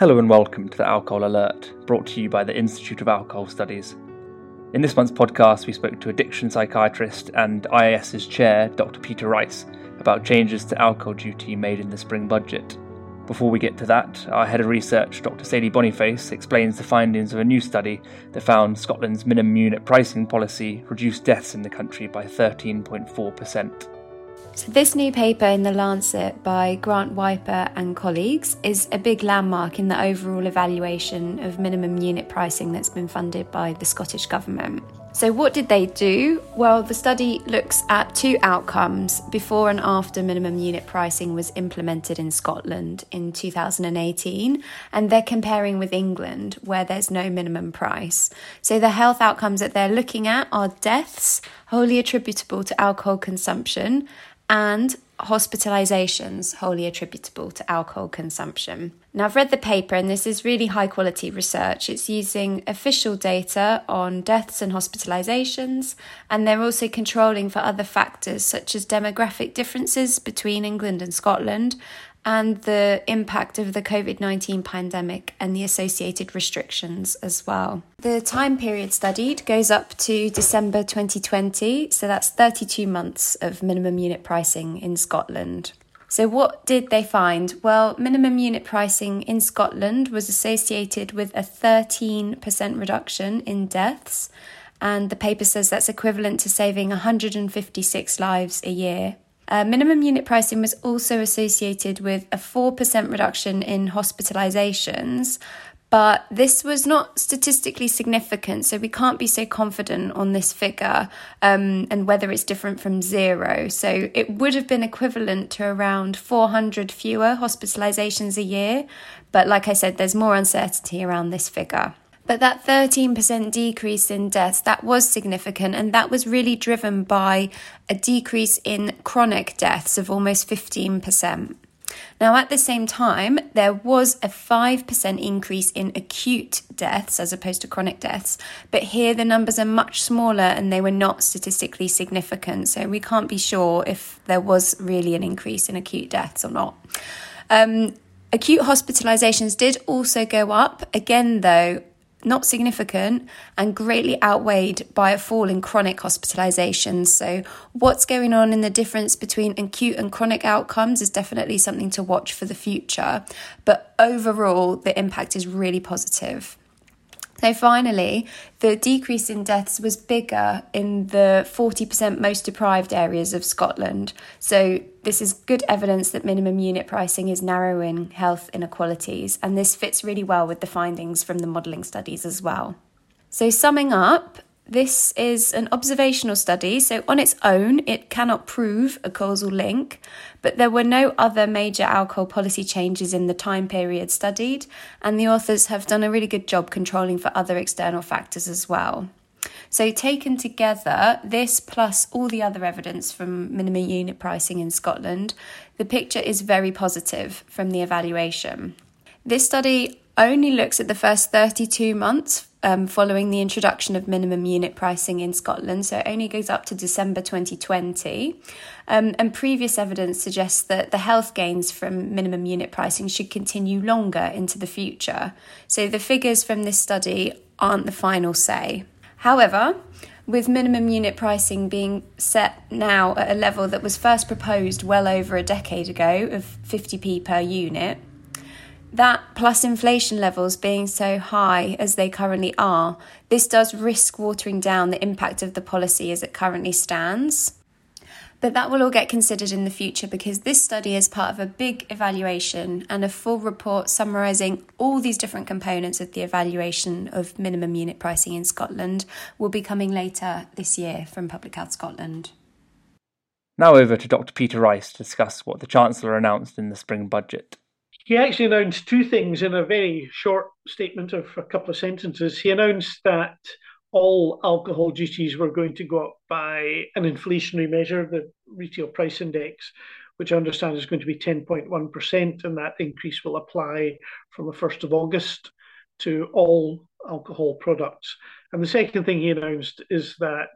Hello and welcome to the Alcohol Alert, brought to you by the Institute of Alcohol Studies. In this month's podcast, we spoke to addiction psychiatrist and IAS's chair, Dr. Peter Rice, about changes to alcohol duty made in the spring budget. Before we get to that, our head of research, Dr. Sadie Boniface, explains the findings of a new study that found Scotland's minimum unit pricing policy reduced deaths in the country by 13.4%. So, this new paper in The Lancet by Grant Wyper and colleagues is a big landmark in the overall evaluation of minimum unit pricing that's been funded by the Scottish Government. So, what did they do? Well, the study looks at two outcomes before and after minimum unit pricing was implemented in Scotland in 2018, and they're comparing with England, where there's no minimum price. So, the health outcomes that they're looking at are deaths wholly attributable to alcohol consumption and hospitalizations wholly attributable to alcohol consumption. Now, I've read the paper, and this is really high quality research. It's using official data on deaths and hospitalizations, and they're also controlling for other factors such as demographic differences between England and Scotland and the impact of the COVID 19 pandemic and the associated restrictions as well. The time period studied goes up to December 2020, so that's 32 months of minimum unit pricing in Scotland. So, what did they find? Well, minimum unit pricing in Scotland was associated with a 13% reduction in deaths, and the paper says that's equivalent to saving 156 lives a year. Uh, minimum unit pricing was also associated with a 4% reduction in hospitalizations, but this was not statistically significant, so we can't be so confident on this figure um, and whether it's different from zero. So it would have been equivalent to around 400 fewer hospitalizations a year, but like I said, there's more uncertainty around this figure. But that 13% decrease in deaths, that was significant, and that was really driven by a decrease in chronic deaths of almost 15%. Now, at the same time, there was a 5% increase in acute deaths as opposed to chronic deaths, but here the numbers are much smaller and they were not statistically significant. So we can't be sure if there was really an increase in acute deaths or not. Um, acute hospitalizations did also go up, again, though, not significant and greatly outweighed by a fall in chronic hospitalizations. So, what's going on in the difference between acute and chronic outcomes is definitely something to watch for the future. But overall, the impact is really positive. So finally, the decrease in deaths was bigger in the 40% most deprived areas of Scotland. So this is good evidence that minimum unit pricing is narrowing health inequalities, and this fits really well with the findings from the modelling studies as well. So, summing up, this is an observational study, so on its own, it cannot prove a causal link, but there were no other major alcohol policy changes in the time period studied, and the authors have done a really good job controlling for other external factors as well. So, taken together, this plus all the other evidence from minimum unit pricing in Scotland, the picture is very positive from the evaluation. This study only looks at the first 32 months um, following the introduction of minimum unit pricing in Scotland, so it only goes up to December 2020. Um, and previous evidence suggests that the health gains from minimum unit pricing should continue longer into the future. So the figures from this study aren't the final say. However, with minimum unit pricing being set now at a level that was first proposed well over a decade ago of 50p per unit, that plus inflation levels being so high as they currently are, this does risk watering down the impact of the policy as it currently stands. But that will all get considered in the future because this study is part of a big evaluation and a full report summarising all these different components of the evaluation of minimum unit pricing in Scotland will be coming later this year from Public Health Scotland. Now over to Dr. Peter Rice to discuss what the Chancellor announced in the spring budget. He actually announced two things in a very short statement of a couple of sentences. He announced that all alcohol duties were going to go up by an inflationary measure, the retail price index, which I understand is going to be 10.1%, and that increase will apply from the 1st of August to all alcohol products. And the second thing he announced is that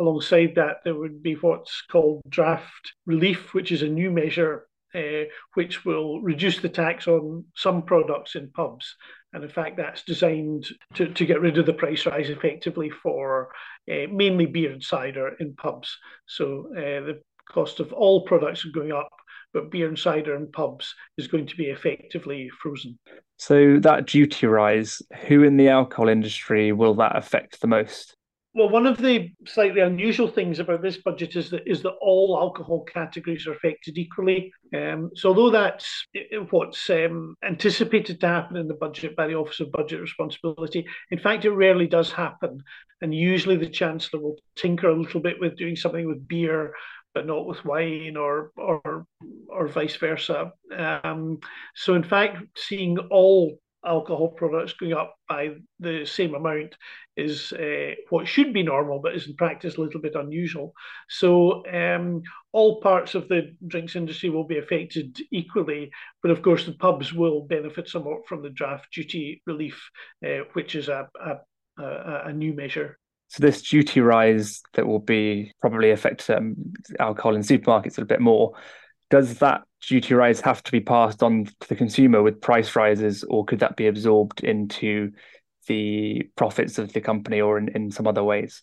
alongside that, there would be what's called draft relief, which is a new measure uh, which will reduce the tax on some products in pubs. And in fact, that's designed to, to get rid of the price rise effectively for uh, mainly beer and cider in pubs. So uh, the cost of all products are going up, but beer and cider in pubs is going to be effectively frozen. So that duty rise, who in the alcohol industry will that affect the most? Well, one of the slightly unusual things about this budget is that is that all alcohol categories are affected equally. Um, so, although that's what's um, anticipated to happen in the budget by the Office of Budget Responsibility, in fact, it rarely does happen. And usually, the Chancellor will tinker a little bit with doing something with beer, but not with wine, or or or vice versa. Um, so, in fact, seeing all alcohol products going up by the same amount is uh, what should be normal, but is in practice a little bit unusual. So um, all parts of the drinks industry will be affected equally, but of course the pubs will benefit somewhat from the draft duty relief, uh, which is a, a, a, a new measure. So this duty rise that will be probably affect um, alcohol in supermarkets a bit more does that duty rise have to be passed on to the consumer with price rises, or could that be absorbed into the profits of the company or in, in some other ways?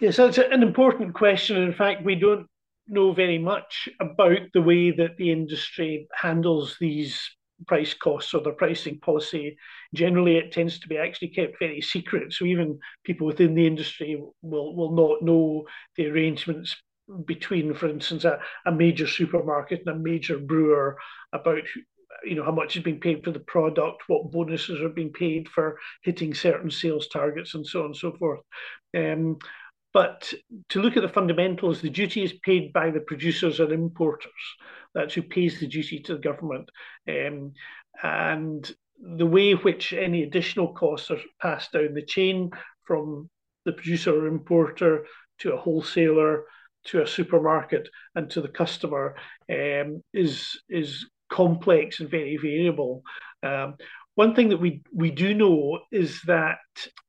Yes, that's an important question. In fact, we don't know very much about the way that the industry handles these price costs or their pricing policy. Generally, it tends to be actually kept very secret. So even people within the industry will, will not know the arrangements between, for instance, a, a major supermarket and a major brewer about you know how much is being paid for the product, what bonuses are being paid for hitting certain sales targets, and so on and so forth. Um, but to look at the fundamentals, the duty is paid by the producers and importers. That's who pays the duty to the government. Um, and the way which any additional costs are passed down the chain from the producer or importer to a wholesaler to a supermarket and to the customer um, is is complex and very variable. Um, one thing that we we do know is that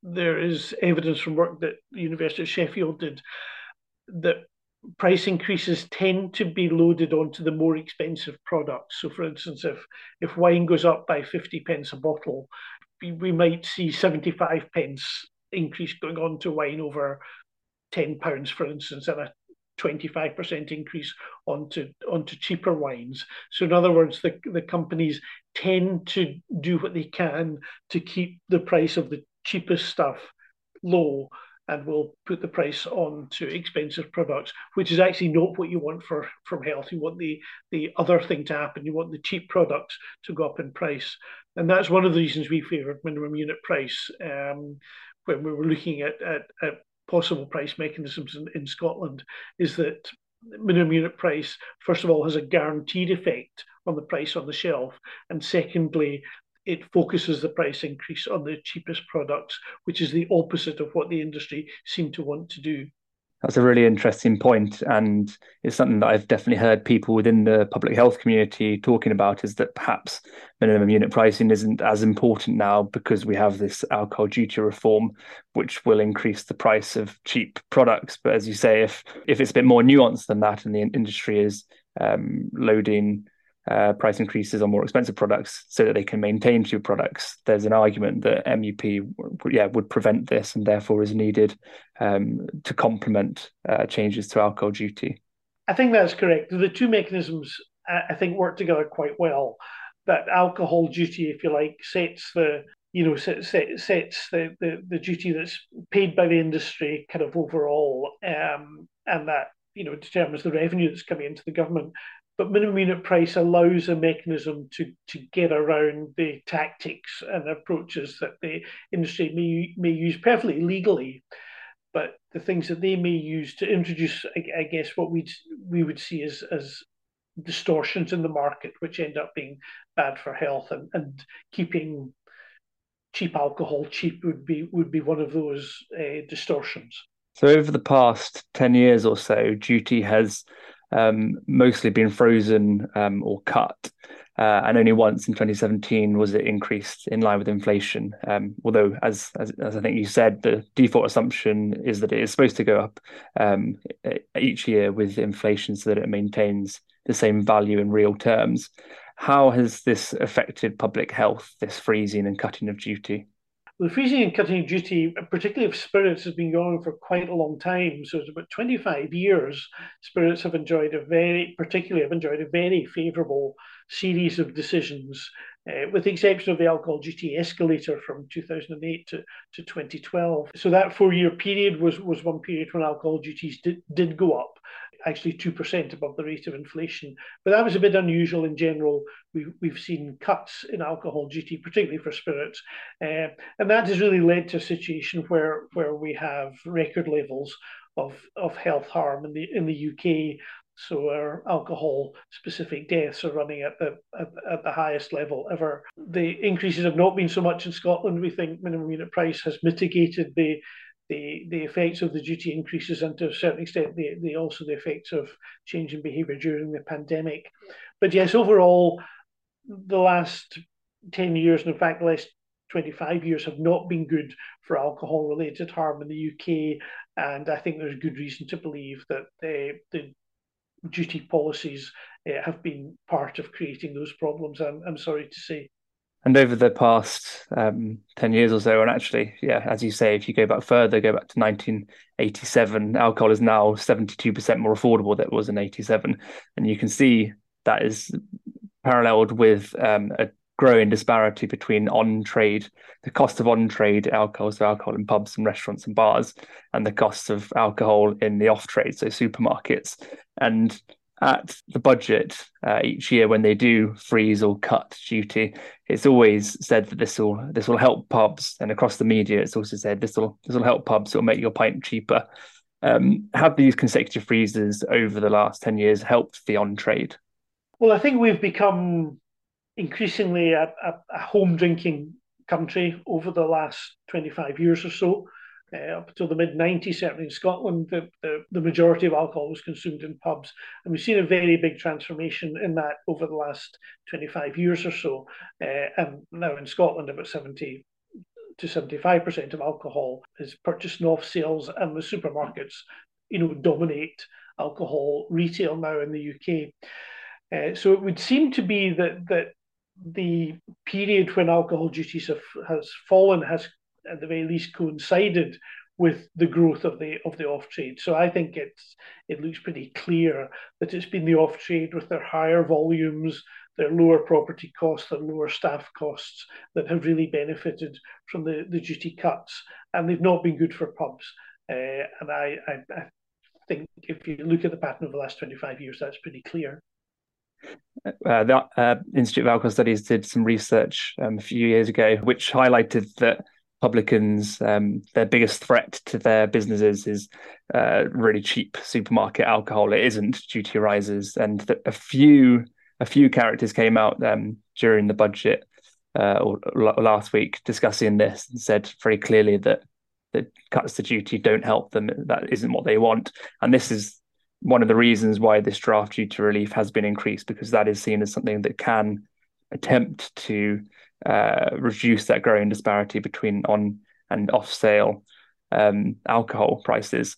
there is evidence from work that the University of Sheffield did that price increases tend to be loaded onto the more expensive products. So, for instance, if if wine goes up by fifty pence a bottle, we, we might see seventy five pence increase going on to wine over ten pounds, for instance, and a 25% increase onto onto cheaper wines. So in other words, the, the companies tend to do what they can to keep the price of the cheapest stuff low and will put the price on to expensive products, which is actually not what you want for from health. You want the the other thing to happen. You want the cheap products to go up in price, and that's one of the reasons we favoured minimum unit price um, when we were looking at, at, at possible price mechanisms in, in Scotland is that minimum unit price, first of all, has a guaranteed effect on the price on the shelf. And secondly, it focuses the price increase on the cheapest products, which is the opposite of what the industry seem to want to do. That's a really interesting point, and it's something that I've definitely heard people within the public health community talking about. Is that perhaps minimum unit pricing isn't as important now because we have this alcohol duty reform, which will increase the price of cheap products. But as you say, if if it's a bit more nuanced than that, and the industry is um, loading uh, price increases on more expensive products so that they can maintain cheap products. There's an argument that MUP, yeah, would prevent this and therefore is needed um, to complement uh, changes to alcohol duty. I think that's correct. The two mechanisms I think work together quite well. That alcohol duty, if you like, sets the you know sets, sets the, the the duty that's paid by the industry kind of overall, um, and that you know determines the revenue that's coming into the government but minimum unit price allows a mechanism to, to get around the tactics and approaches that the industry may, may use perfectly legally, but the things that they may use to introduce, I, I guess, what we we would see as, as distortions in the market, which end up being bad for health and, and keeping cheap alcohol cheap would be would be one of those uh, distortions. So over the past ten years or so, duty has um, mostly been frozen um, or cut. Uh, and only once in 2017 was it increased in line with inflation. Um, although, as, as, as I think you said, the default assumption is that it is supposed to go up um, each year with inflation, so that it maintains the same value in real terms. How has this affected public health, this freezing and cutting of duty? The freezing and cutting duty, particularly of spirits, has been going for quite a long time. So it's about 25 years. Spirits have enjoyed a very, particularly have enjoyed a very favourable series of decisions, uh, with the exception of the alcohol duty escalator from 2008 to, to 2012. So that four-year period was was one period when alcohol duties did, did go up actually 2% above the rate of inflation. But that was a bit unusual in general. We've, we've seen cuts in alcohol duty, particularly for spirits. Uh, and that has really led to a situation where, where we have record levels of, of health harm in the, in the UK. So our alcohol specific deaths are running at the at, at, the highest level ever. The increases have not been so much in Scotland. We think minimum unit price has mitigated the the the effects of the duty increases and to a certain extent the, the also the effects of changing behaviour during the pandemic. But yes, overall, the last 10 years, and in fact the last 25 years have not been good for alcohol related harm in the UK. And I think there's good reason to believe that the, the duty policies uh, have been part of creating those problems, I'm, I'm sorry to say. And over the past um, 10 years or so, and actually, yeah, as you say, if you go back further, go back to 1987, alcohol is now 72% more affordable than it was in 87. And you can see that is paralleled with um, a growing disparity between on trade, the cost of on trade alcohol, so alcohol in pubs and restaurants and bars, and the cost of alcohol in the off trade, so supermarkets. And at the budget uh, each year when they do freeze or cut duty, it's always said that this will this will help pubs, and across the media, it's also said this will this will help pubs. It will make your pint cheaper. Um, have these consecutive freezes over the last ten years helped the on trade? Well, I think we've become increasingly a, a, a home drinking country over the last twenty five years or so uh, up until the mid 90s, certainly in Scotland, the, the, the, majority of alcohol was consumed in pubs. And we've seen a very big transformation in that over the last 25 years or so. Uh, and now in Scotland, about 70 to 75% of alcohol is purchased off sales, and the supermarkets, you know, dominate alcohol retail now in the UK. Uh, so it would seem to be that that the period when alcohol duties have has fallen has at the very least coincided with the growth of the of the off trade. So I think it's it looks pretty clear that it's been the off trade with their higher volumes, their lower property costs, their lower staff costs that have really benefited from the, the duty cuts, and they've not been good for pubs. Uh, and I, I, I think if you look at the pattern of the last twenty five years, that's pretty clear. Uh, the uh, Institute of Alcohol Studies did some research um, a few years ago, which highlighted that publicans um, their biggest threat to their businesses is uh, really cheap supermarket alcohol. It isn't. Duty rises. And a few a few characters came out um, during the budget uh, or, or, last week discussing this and said very clearly that the cuts to duty don't help them. That isn't what they want. And this is one of the reasons why this draft duty relief has been increased because that is seen as something that can attempt to uh, reduce that growing disparity between on and off sale um, alcohol prices.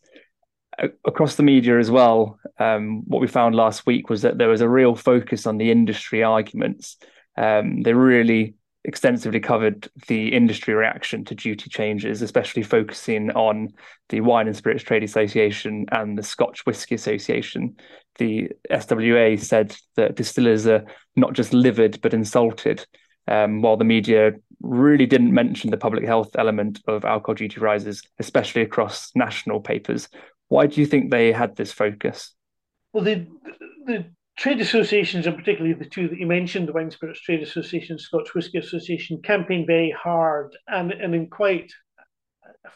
across the media as well, um, what we found last week was that there was a real focus on the industry arguments. Um, they really extensively covered the industry reaction to duty changes, especially focusing on the Wine and Spirits Trade Association and the Scotch Whisky Association. The SWA said that distillers are not just livid but insulted um, while the media really didn't mention the public health element of alcohol duty rises, especially across national papers. Why do you think they had this focus? Well, the the trade associations, and particularly the two that you mentioned, the Wine Spirits Trade Association, Scotch Whisky Association, campaigned very hard and, and in quite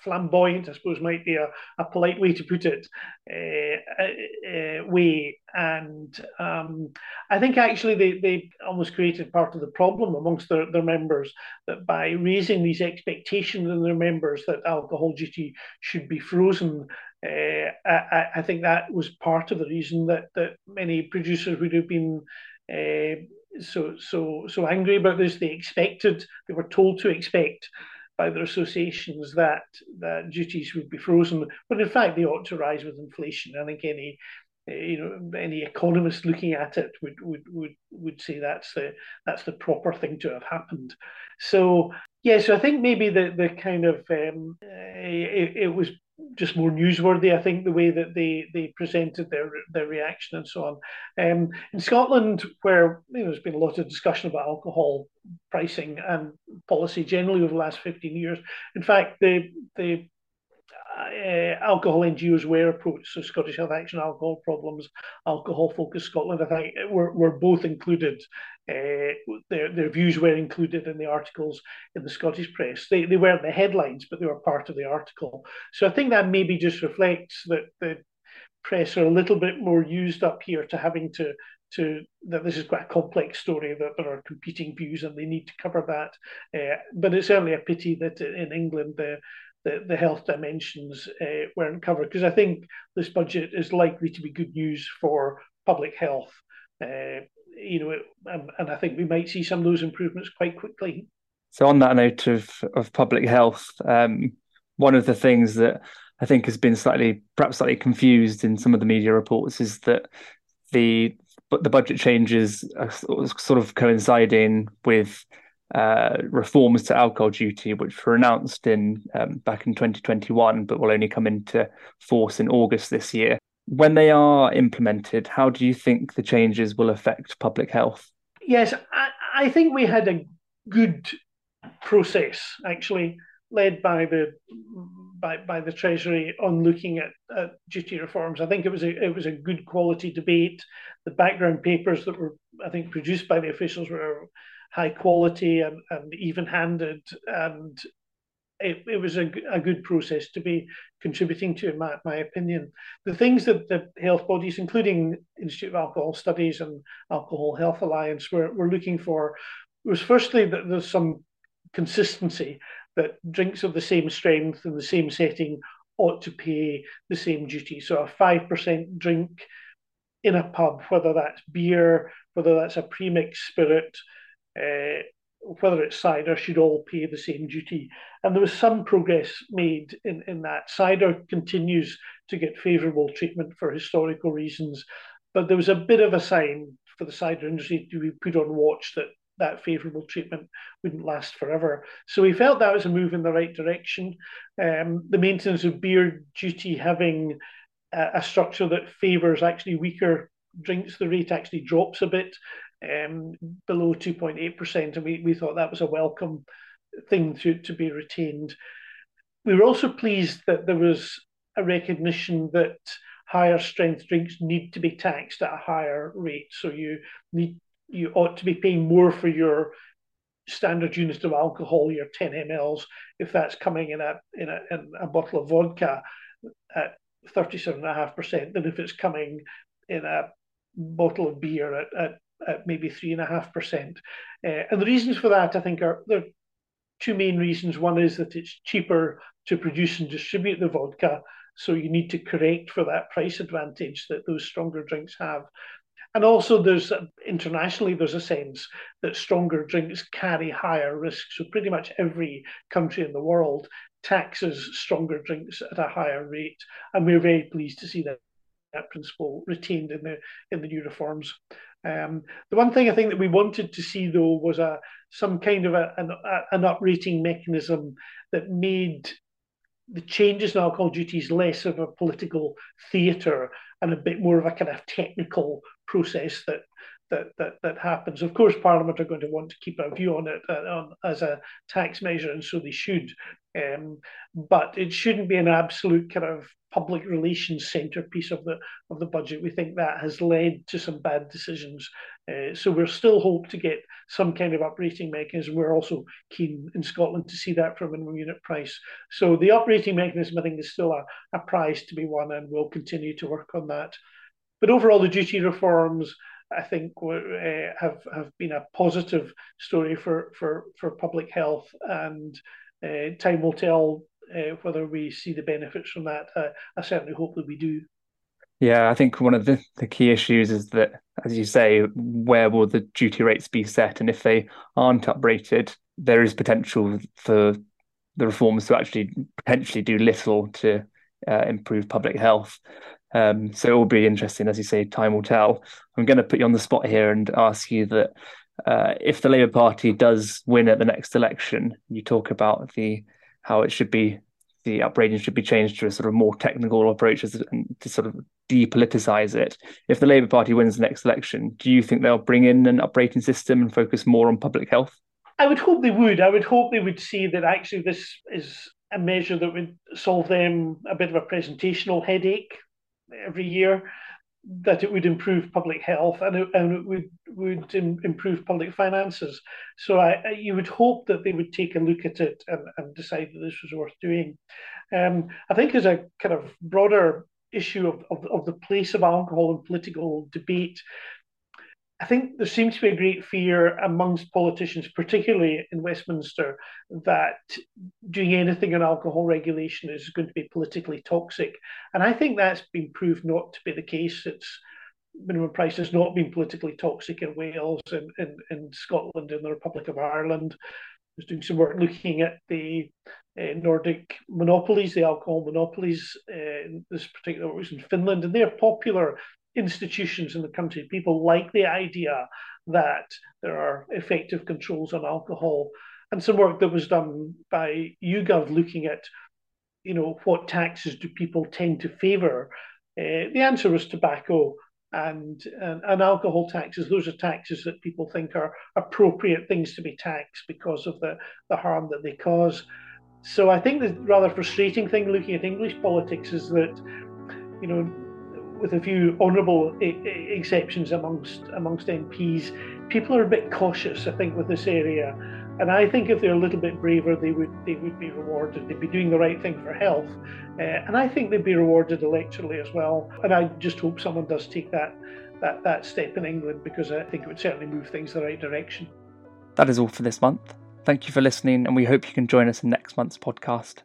flamboyant, I suppose might be a, a polite way to put it, uh, uh, way. And um, I think actually they, they almost created part of the problem amongst their, their members that by raising these expectations in their members that alcohol duty should be frozen, uh, I, I, think that was part of the reason that, that many producers would have been so so so angry about this. They expected, they were told to expect by their associations that that duties would be frozen, but in fact they ought to rise with inflation. I think any you know any economist looking at it would would would would say that's the that's the proper thing to have happened. So yeah, so I think maybe the the kind of um, it, it was just more newsworthy. I think the way that they they presented their their reaction and so on. Um, in Scotland, where you know, there's been a lot of discussion about alcohol pricing and policy generally over the last fifteen years. In fact, the the uh, alcohol NGOs were approached, so Scottish Health Action Alcohol Problems, Alcohol Focus Scotland, I think were, were both included. Uh, their, their views were included in the articles in the Scottish press. They, they weren't the headlines, but they were part of the article. So I think that maybe just reflects that the press are a little bit more used up here to having to to that this is quite a complex story that there are competing views and they need to cover that. Uh, but it's certainly a pity that in England the the, the health dimensions uh, weren't covered because I think this budget is likely to be good news for public health. Uh, you know, and, and I think we might see some of those improvements quite quickly. So, on that note of of public health, um, one of the things that I think has been slightly, perhaps slightly confused in some of the media reports is that the the budget changes are sort of coinciding with uh, reforms to alcohol duty, which were announced in um, back in 2021, but will only come into force in August this year. When they are implemented, how do you think the changes will affect public health? Yes, I, I think we had a good process actually led by the by, by the Treasury on looking at, at duty reforms. I think it was a it was a good quality debate. The background papers that were I think produced by the officials were high quality and, and even handed. And it, it was a, a good process to be contributing to, in my, my opinion. The things that the health bodies, including Institute of Alcohol Studies and Alcohol Health Alliance, were, were looking for was firstly that there's some consistency that drinks of the same strength in the same setting ought to pay the same duty. So a 5% drink in a pub, whether that's beer, whether that's a premix spirit, whether it's cider, should all pay the same duty. And there was some progress made in, in that. Cider continues to get favourable treatment for historical reasons, but there was a bit of a sign for the cider industry to be put on watch that that favourable treatment wouldn't last forever. So we felt that was a move in the right direction. Um, the maintenance of beer duty having a, a structure that favours actually weaker drinks, the rate actually drops a bit um, below 2.8%, and we, we thought that was a welcome thing to, to be retained. We were also pleased that there was a recognition that higher strength drinks need to be taxed at a higher rate. So you need you ought to be paying more for your standard unit of alcohol, your 10 mLs, if that's coming in a in a, in a bottle of vodka at 37.5% than if it's coming in a bottle of beer at, at at maybe three and a half percent. Uh, and the reasons for that, I think, are there are two main reasons. One is that it's cheaper to produce and distribute the vodka, so you need to correct for that price advantage that those stronger drinks have. And also, there's internationally there's a sense that stronger drinks carry higher risks. So pretty much every country in the world taxes stronger drinks at a higher rate, and we're very pleased to see that that principle retained in the in the new reforms. Um, the one thing I think that we wanted to see though was a some kind of a, an, a, an uprating mechanism that made the changes in alcohol duties less of a political theatre and a bit more of a kind of technical process that that that that happens. Of course, Parliament are going to want to keep a view on it uh, on, as a tax measure, and so they should. Um, but it shouldn't be an absolute kind of public relations centerpiece of the of the budget. We think that has led to some bad decisions. Uh, so we're still hope to get some kind of uprating mechanism. We're also keen in Scotland to see that for minimum unit price. So the uprating mechanism, I think, is still a, a prize to be won, and we'll continue to work on that. But overall, the duty reforms I think uh, have have been a positive story for for for public health, and uh, time will tell uh, whether we see the benefits from that. I certainly hope that we do. Yeah, I think one of the, the key issues is that, as you say, where will the duty rates be set? And if they aren't uprated, there is potential for the reforms to actually potentially do little to improve public health. Um, so it will be interesting, as you say, time will tell. I'm going to put you on the spot here and ask you that uh, if the Labour Party does win at the next election, you talk about the how it should be the upgrading should be changed to a sort of more technical approach and to sort of depoliticize it. If the Labour Party wins the next election, do you think they'll bring in an upgrading system and focus more on public health? I would hope they would. I would hope they would see that actually this is a measure that would solve them a bit of a presentational headache every year that it would improve public health and it, and it would would improve public finances. So I, you would hope that they would take a look at it and, and decide that this was worth doing. Um, I think as a kind of broader issue of, of, of the place of alcohol in political debate, I think there seems to be a great fear amongst politicians, particularly in Westminster, that doing anything on alcohol regulation is going to be politically toxic. And I think that's been proved not to be the case. It's minimum price has not been politically toxic in Wales and in, in Scotland and the Republic of Ireland. I was doing some work looking at the uh, Nordic monopolies, the alcohol monopolies. Uh, this particular was in Finland, and they're popular institutions in the country. People like the idea that there are effective controls on alcohol. And some work that was done by YouGov looking at, you know, what taxes do people tend to favour? Uh, the answer was tobacco and, and, and alcohol taxes. Those are taxes that people think are appropriate things to be taxed because of the, the harm that they cause. So I think the rather frustrating thing looking at English politics is that, you know, with a few honourable exceptions amongst amongst MPs, people are a bit cautious. I think with this area, and I think if they're a little bit braver, they would they would be rewarded. They'd be doing the right thing for health, uh, and I think they'd be rewarded electorally as well. And I just hope someone does take that that that step in England because I think it would certainly move things the right direction. That is all for this month. Thank you for listening, and we hope you can join us in next month's podcast.